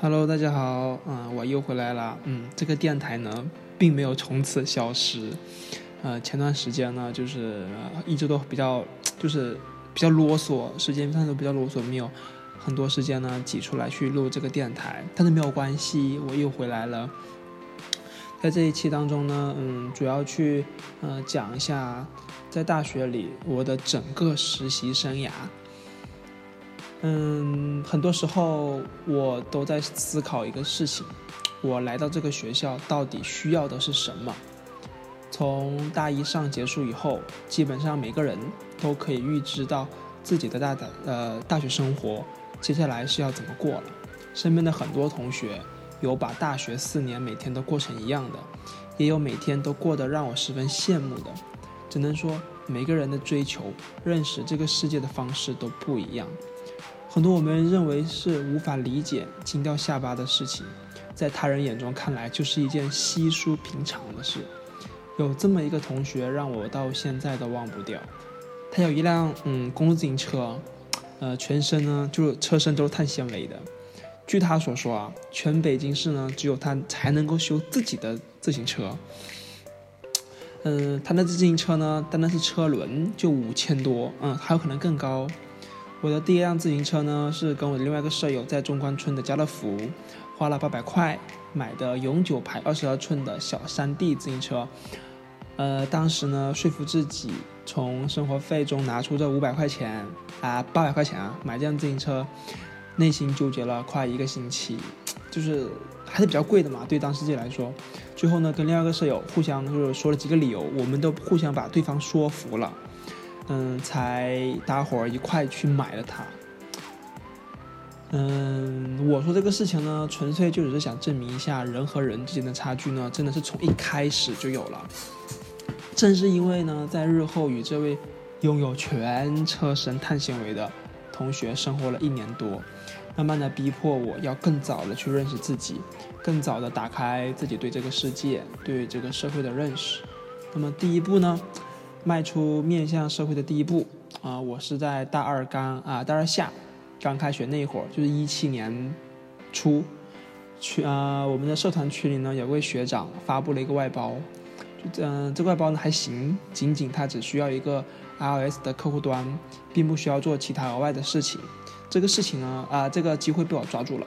Hello，大家好，嗯，我又回来了，嗯，这个电台呢，并没有从此消失，呃，前段时间呢，就是一直都比较，就是比较啰嗦，时间上都比较啰嗦，没有很多时间呢挤出来去录这个电台，但是没有关系，我又回来了，在这一期当中呢，嗯，主要去呃讲一下在大学里我的整个实习生涯。嗯，很多时候我都在思考一个事情：我来到这个学校到底需要的是什么？从大一上结束以后，基本上每个人都可以预知到自己的大大呃大学生活接下来是要怎么过了。身边的很多同学有把大学四年每天都过成一样的，也有每天都过得让我十分羡慕的。只能说每个人的追求、认识这个世界的方式都不一样。很多我们认为是无法理解、惊掉下巴的事情，在他人眼中看来就是一件稀疏平常的事。有这么一个同学，让我到现在都忘不掉。他有一辆嗯公路自行车，呃，全身呢就是车身都是碳纤维的。据他所说啊，全北京市呢只有他才能够修自己的自行车。嗯，他那自行车呢，单单是车轮就五千多，嗯，还有可能更高。我的第一辆自行车呢，是跟我的另外一个舍友在中关村的家乐福花了八百块买的永久牌二十二寸的小山地自行车。呃，当时呢，说服自己从生活费中拿出这五百块钱啊，八百块钱啊，买这辆自行车，内心纠结了快一个星期，就是还是比较贵的嘛，对当时自己来说。最后呢，跟另外一个舍友互相就是说了几个理由，我们都互相把对方说服了。嗯，才大伙儿一块去买了它。嗯，我说这个事情呢，纯粹就只是想证明一下，人和人之间的差距呢，真的是从一开始就有了。正是因为呢，在日后与这位拥有全车身碳纤维的同学生活了一年多，慢慢的逼迫我要更早的去认识自己，更早的打开自己对这个世界、对这个社会的认识。那么第一步呢？迈出面向社会的第一步啊！我是在大二刚啊，大二下刚开学那会儿，就是一七年初，去啊，我们的社团群里呢，有位学长发布了一个外包，就嗯，这个外包呢还行，仅仅他只需要一个 iOS 的客户端，并不需要做其他额外的事情。这个事情呢啊，这个机会被我抓住了。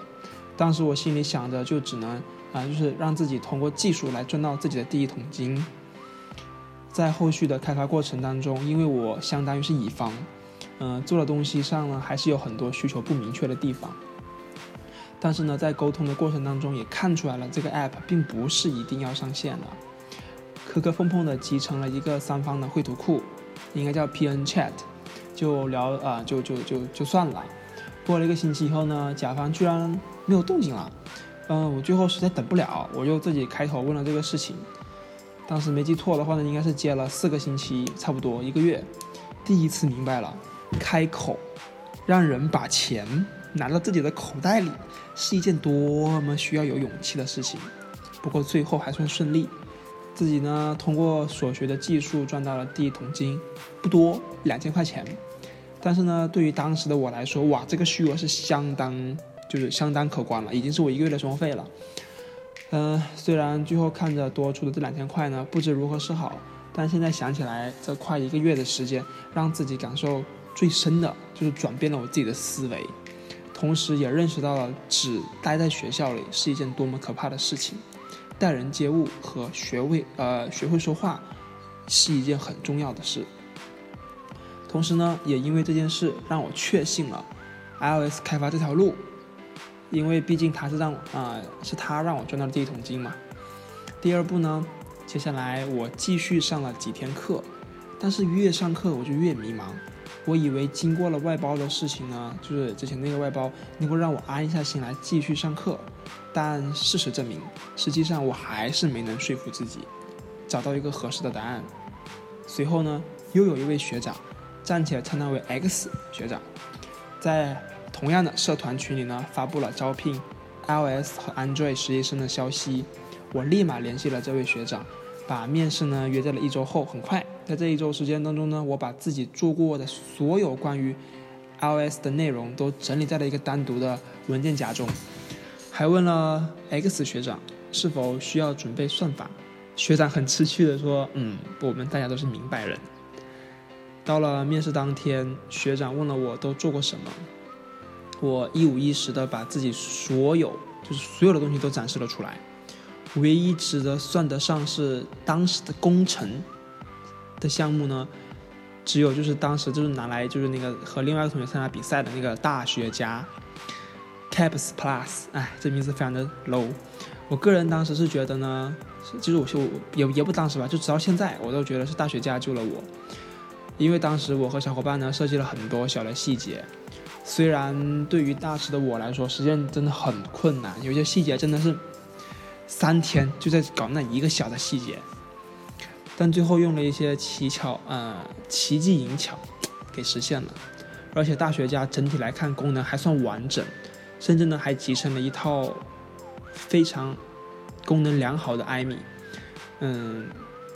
当时我心里想着，就只能啊，就是让自己通过技术来赚到自己的第一桶金。在后续的开发过程当中，因为我相当于是乙方，嗯，做的东西上呢还是有很多需求不明确的地方。但是呢，在沟通的过程当中也看出来了，这个 app 并不是一定要上线的，磕磕碰碰的集成了一个三方的绘图库，应该叫 PN Chat，就聊啊，就就就就算了。过了一个星期以后呢，甲方居然没有动静了，嗯，我最后实在等不了，我就自己开头问了这个事情。当时没记错的话呢，应该是接了四个星期，差不多一个月。第一次明白了，开口让人把钱拿到自己的口袋里，是一件多么需要有勇气的事情。不过最后还算顺利，自己呢通过所学的技术赚到了第一桶金，不多，两千块钱。但是呢，对于当时的我来说，哇，这个虚额是相当，就是相当可观了，已经是我一个月的生活费了。嗯，虽然最后看着多出的这两千块呢，不知如何是好，但现在想起来，这快一个月的时间，让自己感受最深的就是转变了我自己的思维，同时也认识到了只待在学校里是一件多么可怕的事情，待人接物和学会呃学会说话是一件很重要的事。同时呢，也因为这件事让我确信了 iOS 开发这条路。因为毕竟他是让啊，是他让我赚到了第一桶金嘛。第二步呢，接下来我继续上了几天课，但是越上课我就越迷茫。我以为经过了外包的事情呢，就是之前那个外包能够让我安下心来继续上课，但事实证明，实际上我还是没能说服自己找到一个合适的答案。随后呢，又有一位学长站起来称他为 X 学长，在。同样的社团群里呢，发布了招聘 iOS 和 Android 实习生的消息。我立马联系了这位学长，把面试呢约在了一周后。很快，在这一周时间当中呢，我把自己做过的所有关于 iOS 的内容都整理在了一个单独的文件夹中。还问了 X 学长是否需要准备算法，学长很识趣的说：“嗯，我们大家都是明白人。”到了面试当天，学长问了我都做过什么，我一五一十的把自己所有就是所有的东西都展示了出来，唯一值得算得上是当时的工程的项目呢，只有就是当时就是拿来就是那个和另外一个同学参加比赛的那个大学家。Caps Plus，哎，这名字非常的 low。我个人当时是觉得呢，其实我就也也不当时吧，就直到现在，我都觉得是大学家救了我。因为当时我和小伙伴呢设计了很多小的细节，虽然对于大师的我来说，实践真的很困难，有些细节真的是三天就在搞那一个小的细节，但最后用了一些奇巧，呃，奇技淫巧给实现了。而且大学家整体来看功能还算完整。甚至呢，还集成了一套非常功能良好的艾米。嗯，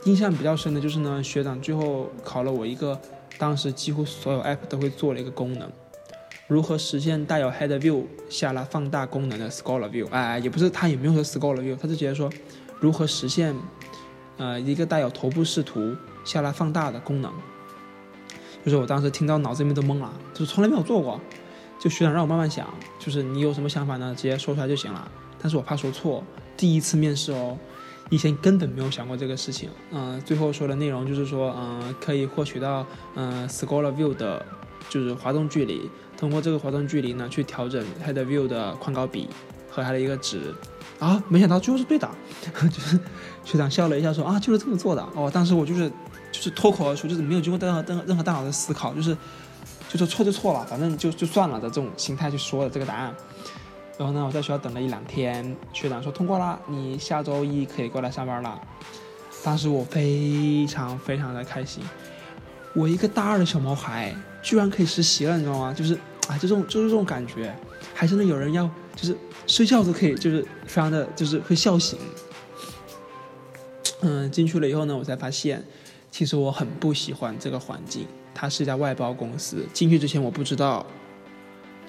印象比较深的就是呢，学长最后考了我一个当时几乎所有 App 都会做的一个功能：如何实现带有 Head View 下拉放大功能的 Scholar View。哎，也不是，他也没有说 Scholar View，他是直接说如何实现呃一个带有头部视图下拉放大的功能。就是我当时听到脑子里面都懵了，就是从来没有做过。就学长让我慢慢想，就是你有什么想法呢？直接说出来就行了。但是我怕说错，第一次面试哦，以前根本没有想过这个事情。嗯，最后说的内容就是说，嗯，可以获取到嗯 Scholar View 的，就是滑动距离，通过这个滑动距离呢，去调整 Head View 的宽高比和它的一个值。啊，没想到最后是对的，就是学长笑了一下说啊，就是这么做的。哦，当时我就是就是脱口而出，就是没有经过任何任何任何大脑的思考，就是。就说错就错了，反正就就算了的这种心态去说的这个答案。然后呢，我在学校等了一两天，学长说通过了，你下周一可以过来上班了。当时我非常非常的开心，我一个大二的小毛孩居然可以实习了，你知道吗？就是啊，就这种就是这种感觉，还真的有人要就是睡觉都可以，就是非常的就是会笑醒。嗯，进去了以后呢，我才发现，其实我很不喜欢这个环境。它是一家外包公司。进去之前我不知道，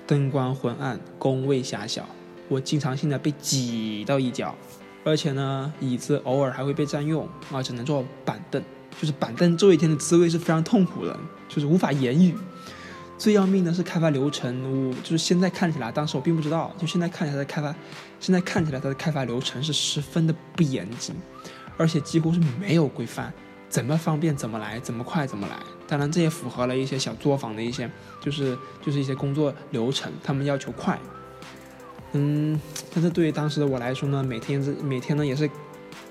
灯光昏暗，工位狭小，我经常性的被挤到一角，而且呢，椅子偶尔还会被占用，啊，只能坐板凳。就是板凳坐一天的滋味是非常痛苦的，就是无法言语。最要命的是开发流程，我就是现在看起来，当时我并不知道，就现在看起来的开发，现在看起来它的开发流程是十分的不严谨，而且几乎是没有规范。怎么方便怎么来，怎么快怎么来。当然，这也符合了一些小作坊的一些，就是就是一些工作流程，他们要求快。嗯，但是对于当时的我来说呢，每天是每天呢也是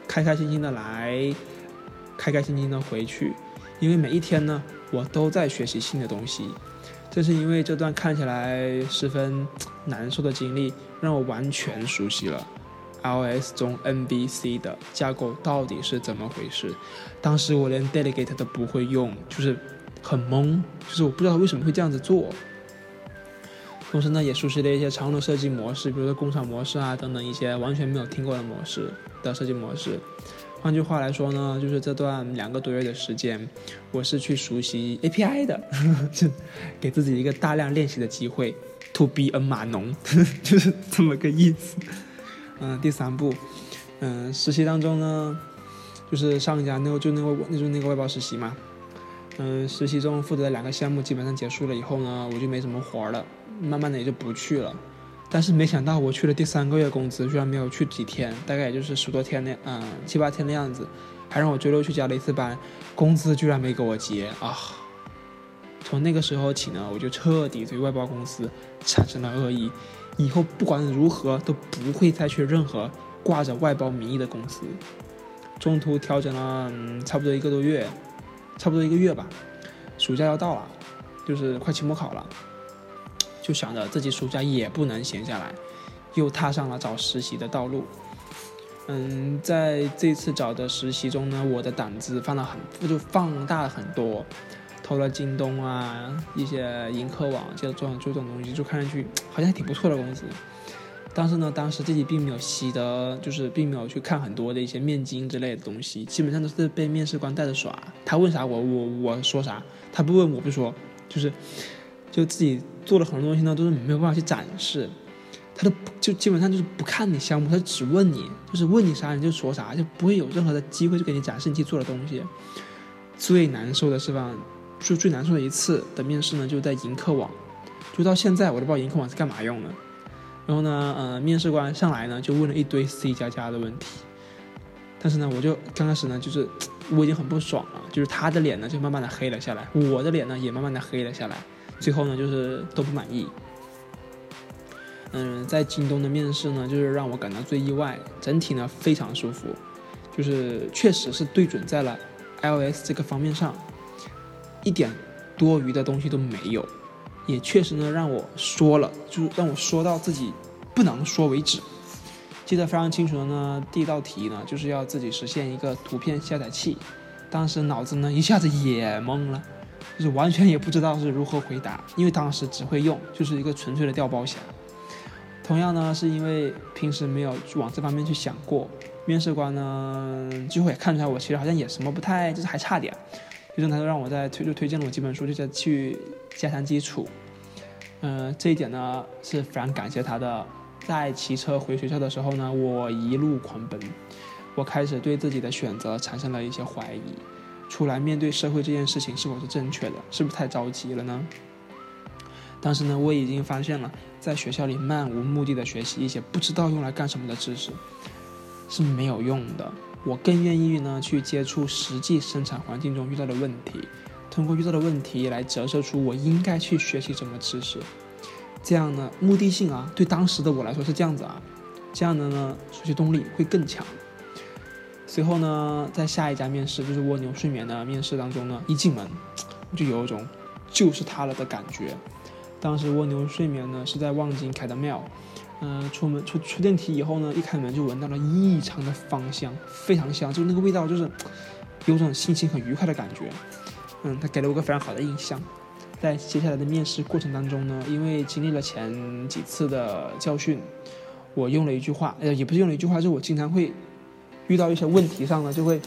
开开心心的来，开开心心的回去，因为每一天呢我都在学习新的东西。正是因为这段看起来十分难受的经历，让我完全熟悉了。iOS 中 NBC 的架构到底是怎么回事？当时我连 Delegate 都不会用，就是很懵，就是我不知道为什么会这样子做。同时呢，也熟悉了一些常用的设计模式，比如说工厂模式啊等等一些完全没有听过的模式的设计模式。换句话来说呢，就是这段两个多月的时间，我是去熟悉 API 的，就给自己一个大量练习的机会，To be a 码农，就是这么个意思。嗯，第三步，嗯，实习当中呢，就是上一家那个就那个那就那个外包实习嘛，嗯，实习中负责的两个项目基本上结束了以后呢，我就没什么活了，慢慢的也就不去了。但是没想到我去了第三个月，工资居然没有去几天，大概也就是十多天的，嗯，七八天的样子，还让我周六去加了一次班，工资居然没给我结啊！从那个时候起呢，我就彻底对外包公司产生了恶意。以后不管如何都不会再去任何挂着外包名义的公司。中途调整了，嗯，差不多一个多月，差不多一个月吧。暑假要到了，就是快期末考了，就想着自己暑假也不能闲下来，又踏上了找实习的道路。嗯，在这次找的实习中呢，我的胆子放了很，就放大了很多。投了京东啊，一些盈科网，就这种这种东西，就看上去好像还挺不错的公司。但是呢，当时自己并没有习得，就是并没有去看很多的一些面经之类的东西，基本上都是被面试官带着耍。他问啥我我我说啥，他不问我不说，就是就自己做了很多东西呢，都是没有办法去展示。他都就基本上就是不看你项目，他只问你，就是问你啥你就说啥，就不会有任何的机会去给你展示你去做的东西。最难受的是吧？就最难受的一次的面试呢，就在盈客网，就到现在我都不知道盈客网是干嘛用的。然后呢，呃，面试官上来呢就问了一堆 C 加加的问题，但是呢，我就刚开始呢就是我已经很不爽了，就是他的脸呢就慢慢的黑了下来，我的脸呢也慢慢的黑了下来，最后呢就是都不满意。嗯，在京东的面试呢，就是让我感到最意外，整体呢非常舒服，就是确实是对准在了 iOS 这个方面上，一点多余的东西都没有。也确实呢，让我说了，就让我说到自己不能说为止。记得非常清楚的呢，第一道题呢，就是要自己实现一个图片下载器。当时脑子呢一下子也懵了，就是完全也不知道是如何回答，因为当时只会用，就是一个纯粹的调包侠。同样呢，是因为平时没有往这方面去想过，面试官呢最后也看出来我其实好像也什么不太，就是还差点。于是他就让我在推就推荐了我几本书，就在去加强基础。嗯，这一点呢是非常感谢他的。在骑车回学校的时候呢，我一路狂奔，我开始对自己的选择产生了一些怀疑。出来面对社会这件事情是否是正确的？是不是太着急了呢？当时呢，我已经发现了，在学校里漫无目的的学习一些不知道用来干什么的知识是没有用的。我更愿意呢去接触实际生产环境中遇到的问题，通过遇到的问题来折射出我应该去学习什么知识。这样呢，目的性啊，对当时的我来说是这样子啊，这样的呢，学习动力会更强。随后呢，在下一家面试，就是蜗牛睡眠的面试当中呢，一进门我就有一种就是他了的感觉。当时蜗牛睡眠呢是在望京开的庙。嗯，出门出出电梯以后呢，一开门就闻到了异常的芳香，非常香，就那个味道，就是有种心情很愉快的感觉。嗯，他给了我个非常好的印象。在接下来的面试过程当中呢，因为经历了前几次的教训，我用了一句话，呃，也不是用了一句话，就是我经常会遇到一些问题上呢，就会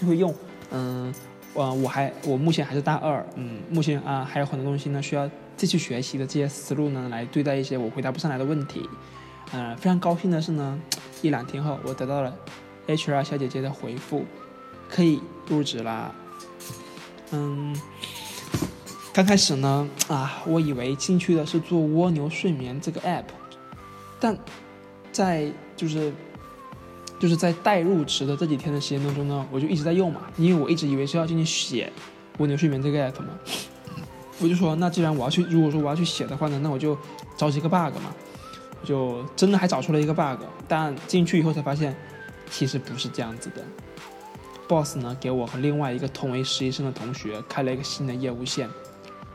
就会用，嗯，我我还我目前还是大二，嗯，目前啊还有很多东西呢需要。继续学习的这些思路呢，来对待一些我回答不上来的问题。嗯，非常高兴的是呢，一两天后我得到了 HR 小姐姐的回复，可以入职啦。嗯，刚开始呢，啊，我以为进去的是做蜗牛睡眠这个 app，但在就是就是在待入职的这几天的时间当中呢，我就一直在用嘛，因为我一直以为是要进去写蜗牛睡眠这个 app 嘛。我就说，那既然我要去，如果说我要去写的话呢，那我就找几个 bug 嘛，就真的还找出了一个 bug，但进去以后才发现，其实不是这样子的。boss 呢，给我和另外一个同为实习生的同学开了一个新的业务线，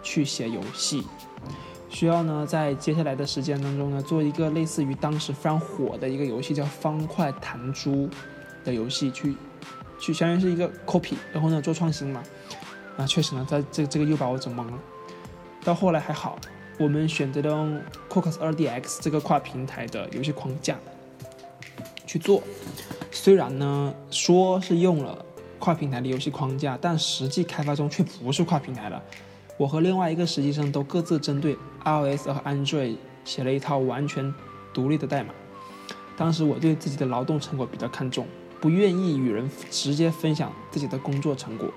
去写游戏，需要呢在接下来的时间当中呢，做一个类似于当时非常火的一个游戏叫方块弹珠的游戏，去去相当于是一个 copy，然后呢做创新嘛。啊，确实呢，在这这个又把我整懵了。到后来还好，我们选择了用 Cocos 2DX 这个跨平台的游戏框架去做。虽然呢说是用了跨平台的游戏框架，但实际开发中却不是跨平台的。我和另外一个实习生都各自针对 iOS 和 Android 写了一套完全独立的代码。当时我对自己的劳动成果比较看重，不愿意与人直接分享自己的工作成果。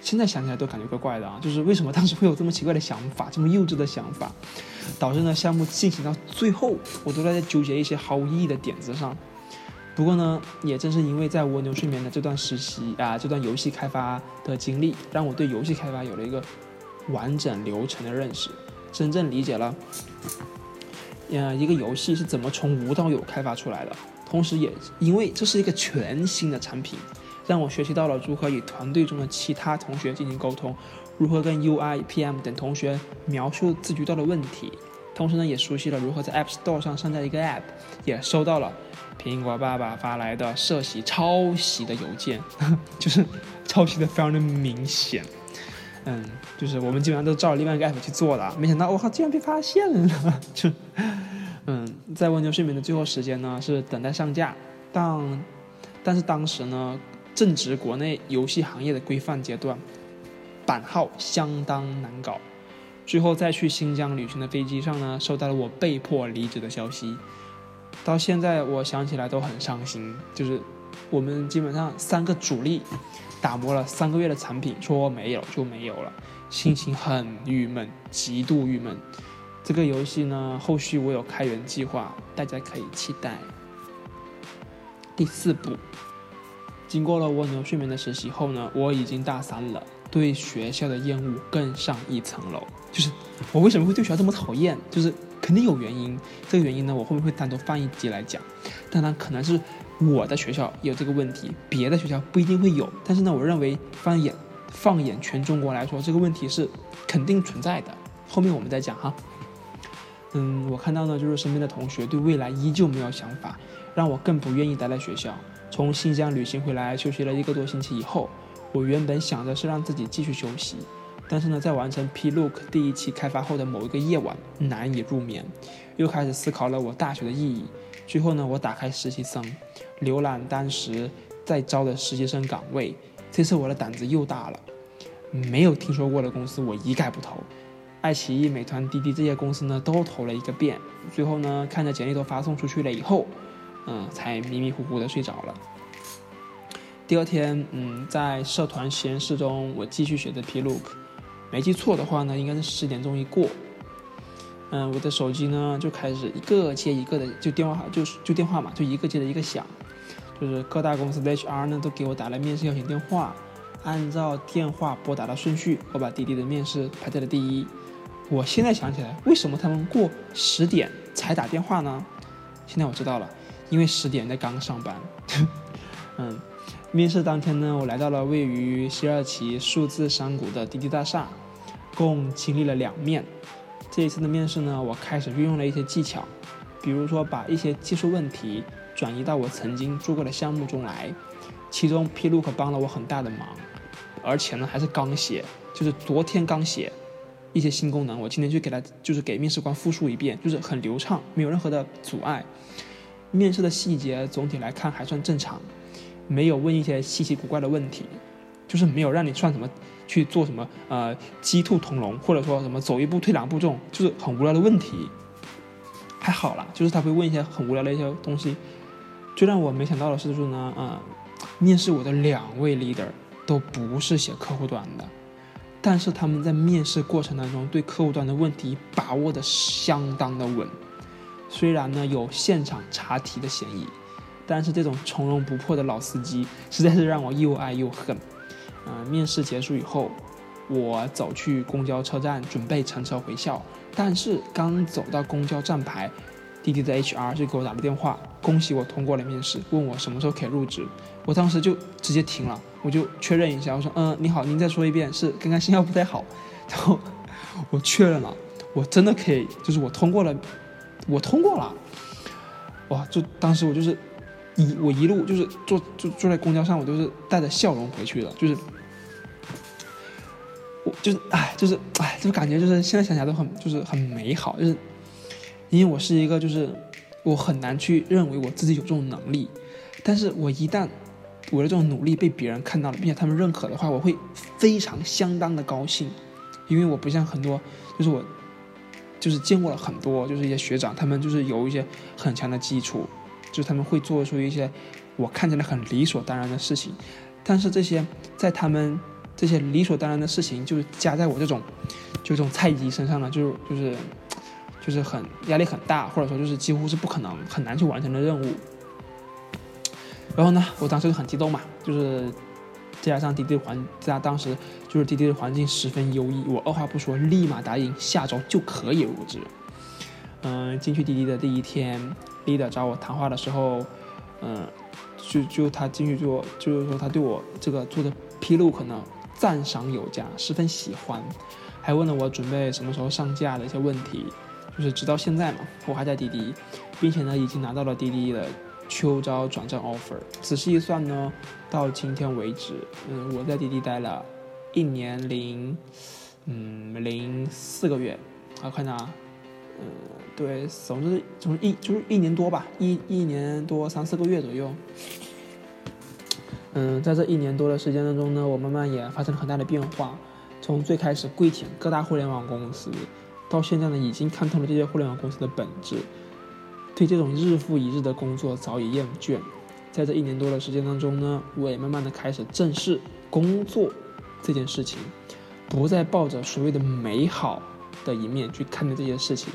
现在想起来都感觉怪怪的啊，就是为什么当时会有这么奇怪的想法，这么幼稚的想法，导致呢项目进行到最后，我都在纠结一些毫无意义的点子上。不过呢，也正是因为在蜗牛睡眠的这段实习啊，这段游戏开发的经历，让我对游戏开发有了一个完整流程的认识，真正理解了，嗯，一个游戏是怎么从无到有开发出来的。同时，也因为这是一个全新的产品。让我学习到了如何与团队中的其他同学进行沟通，如何跟 UI、PM 等同学描述自己遇到的问题，同时呢，也熟悉了如何在 App Store 上上架一个 App，也收到了苹果爸爸发来的涉嫌抄袭的邮件，就是抄袭的非常的明显。嗯，就是我们基本上都照另外一个 App 去做的，没想到我靠，竟然被发现了！就，嗯，在蜗牛睡眠的最后时间呢，是等待上架，但但是当时呢。正值国内游戏行业的规范阶段，版号相当难搞，最后再去新疆旅行的飞机上呢，收到了我被迫离职的消息。到现在我想起来都很伤心，就是我们基本上三个主力打磨了三个月的产品，说没有就没有了，心情很郁闷，极度郁闷。这个游戏呢，后续我有开源计划，大家可以期待。第四步，经过了蜗牛睡眠的实习后呢，我已经大三了，对学校的厌恶更上一层楼。就是我为什么会对学校这么讨厌？就是肯定有原因，这个原因呢，我会不会单独放一集来讲。当然，可能是我的学校有这个问题，别的学校不一定会有。但是呢，我认为放眼放眼全中国来说，这个问题是肯定存在的。后面我们再讲哈。嗯，我看到呢，就是身边的同学对未来依旧没有想法，让我更不愿意待在学校。从新疆旅行回来，休息了一个多星期以后，我原本想着是让自己继续休息，但是呢，在完成 P Look 第一期开发后的某一个夜晚，难以入眠，又开始思考了我大学的意义。最后呢，我打开实习生，浏览当时在招的实习生岗位，这次我的胆子又大了，没有听说过的公司我一概不投。爱奇艺、美团、滴滴这些公司呢，都投了一个遍。最后呢，看着简历都发送出去了以后，嗯，才迷迷糊糊的睡着了。第二天，嗯，在社团实验室中，我继续学着 P Look。没记错的话呢，应该是十点钟一过，嗯，我的手机呢就开始一个接一个的，就电话就是就电话嘛，就一个接着一个响。就是各大公司的 HR 呢都给我打了面试邀请电话，按照电话拨打的顺序，我把滴滴的面试排在了第一。我现在想起来，为什么他们过十点才打电话呢？现在我知道了，因为十点在刚上班。嗯，面试当天呢，我来到了位于西二旗数字山谷的滴滴大厦，共经历了两面。这一次的面试呢，我开始运用了一些技巧，比如说把一些技术问题转移到我曾经做过的项目中来，其中 P Look 帮了我很大的忙，而且呢还是刚写，就是昨天刚写。一些新功能，我今天就给他，就是给面试官复述一遍，就是很流畅，没有任何的阻碍。面试的细节总体来看还算正常，没有问一些稀奇古怪的问题，就是没有让你算什么去做什么呃鸡兔同笼，或者说什么走一步退两步这种，就是很无聊的问题。还好啦，就是他会问一些很无聊的一些东西。最让我没想到的是是呢，呃，面试我的两位 leader 都不是写客户端的。但是他们在面试过程当中对客户端的问题把握的相当的稳，虽然呢有现场查题的嫌疑，但是这种从容不迫的老司机实在是让我又爱又恨。嗯，面试结束以后，我走去公交车站准备乘车回校，但是刚走到公交站牌。滴滴的 HR 就给我打了电话，恭喜我通过了面试，问我什么时候可以入职。我当时就直接停了，我就确认一下，我说：“嗯，你好，您再说一遍，是刚刚信号不太好。”然后我确认了，我真的可以，就是我通过了，我通过了。哇！就当时我就是一我一路就是坐就坐在公交上，我都是带着笑容回去的，就是我就是哎，就是哎，就感觉就是现在想起来都很就是很美好，就是。因为我是一个，就是我很难去认为我自己有这种能力，但是我一旦我的这种努力被别人看到了，并且他们认可的话，我会非常相当的高兴，因为我不像很多，就是我就是见过了很多，就是一些学长，他们就是有一些很强的基础，就是他们会做出一些我看起来很理所当然的事情，但是这些在他们这些理所当然的事情，就是加在我这种就这种菜鸡身上呢，就是就是。就是很压力很大，或者说就是几乎是不可能很难去完成的任务。然后呢，我当时就很激动嘛，就是再加上滴滴环，在当时就是滴滴的环境十分优异，我二话不说立马答应下周就可以入职。嗯，进去滴滴的第一天，leader 找我谈话的时候，嗯，就就他进去做就是说他对我这个做的披露可能赞赏有加，十分喜欢，还问了我准备什么时候上架的一些问题。就是直到现在嘛，我还在滴滴，并且呢，已经拿到了滴滴的秋招转正 offer。仔细一算呢，到今天为止，嗯，我在滴滴待了一年零，嗯，零四个月。啊看啊，嗯，对，总之就是一就是一年多吧，一一年多三四个月左右。嗯，在这一年多的时间当中呢，我慢慢也发生了很大的变化。从最开始跪舔各大互联网公司，到现在呢，已经看透了这些互联网公司的本质，对这种日复一日的工作早已厌倦。在这一年多的时间当中呢，我也慢慢的开始正视工作这件事情，不再抱着所谓的美好的一面去看待这些事情，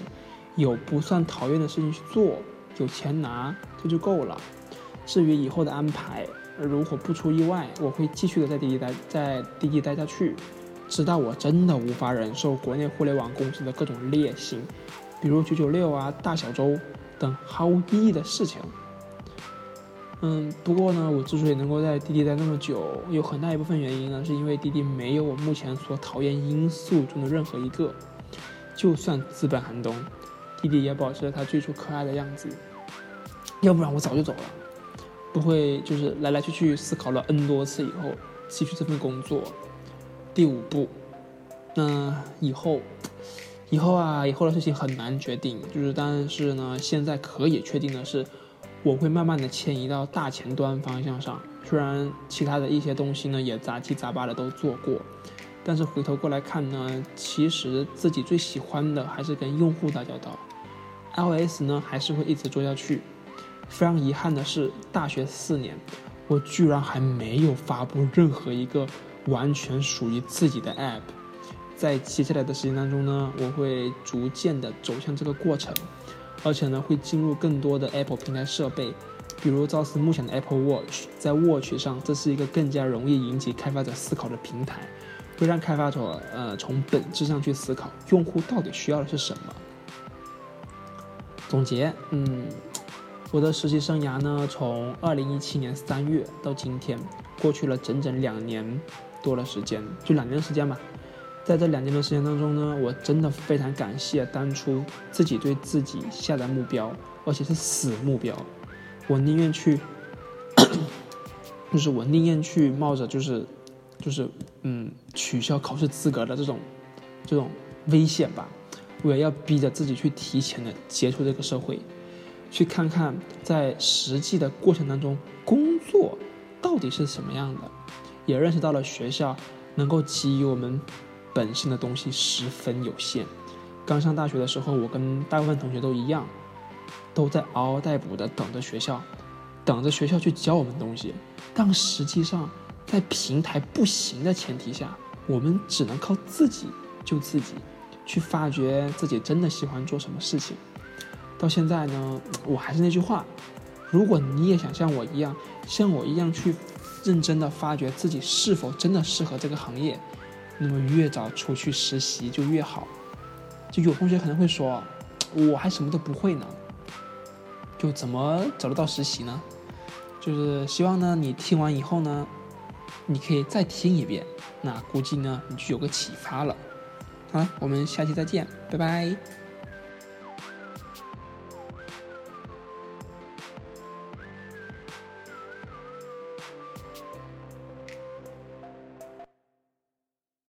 有不算讨厌的事情去做，有钱拿这就够了。至于以后的安排，如果不出意外，我会继续的在滴滴待，在滴滴待下去，直到我真的无法忍受国内互联网公司的各种劣行，比如九九六啊、大小周等毫无意义的事情。嗯，不过呢，我之所以能够在滴滴待那么久，有很大一部分原因呢，是因为滴滴没有我目前所讨厌因素中的任何一个。就算资本寒冬，滴滴也保持了它最初可爱的样子。要不然我早就走了，不会就是来来去去思考了 N 多次以后，继续这份工作。第五步，那以后，以后啊，以后的事情很难决定，就是但是呢，现在可以确定的是。我会慢慢的迁移到大前端方向上，虽然其他的一些东西呢也杂七杂八的都做过，但是回头过来看呢，其实自己最喜欢的还是跟用户打交道，iOS 呢还是会一直做下去。非常遗憾的是，大学四年，我居然还没有发布任何一个完全属于自己的 App。在接下来的时间当中呢，我会逐渐的走向这个过程。而且呢，会进入更多的 Apple 平台设备，比如造似目前的 Apple Watch，在 Watch 上，这是一个更加容易引起开发者思考的平台，会让开发者呃从本质上去思考用户到底需要的是什么。总结，嗯，我的实习生涯呢，从2017年3月到今天，过去了整整两年多的时间，就两年的时间吧。在这两年的时间当中呢，我真的非常感谢当初自己对自己下的目标，而且是死目标。我宁愿去，就是我宁愿去冒着就是就是嗯取消考试资格的这种这种危险吧，我也要逼着自己去提前的接触这个社会，去看看在实际的过程当中工作到底是什么样的，也认识到了学校能够给予我们。本性的东西十分有限。刚上大学的时候，我跟大部分同学都一样，都在嗷嗷待哺的等着学校，等着学校去教我们东西。但实际上，在平台不行的前提下，我们只能靠自己救自己，去发掘自己真的喜欢做什么事情。到现在呢，我还是那句话：如果你也想像我一样，像我一样去认真的发掘自己是否真的适合这个行业。那么越早出去实习就越好。就有同学可能会说，我还什么都不会呢，就怎么找得到实习呢？就是希望呢，你听完以后呢，你可以再听一遍，那估计呢，你就有个启发了。好了，我们下期再见，拜拜。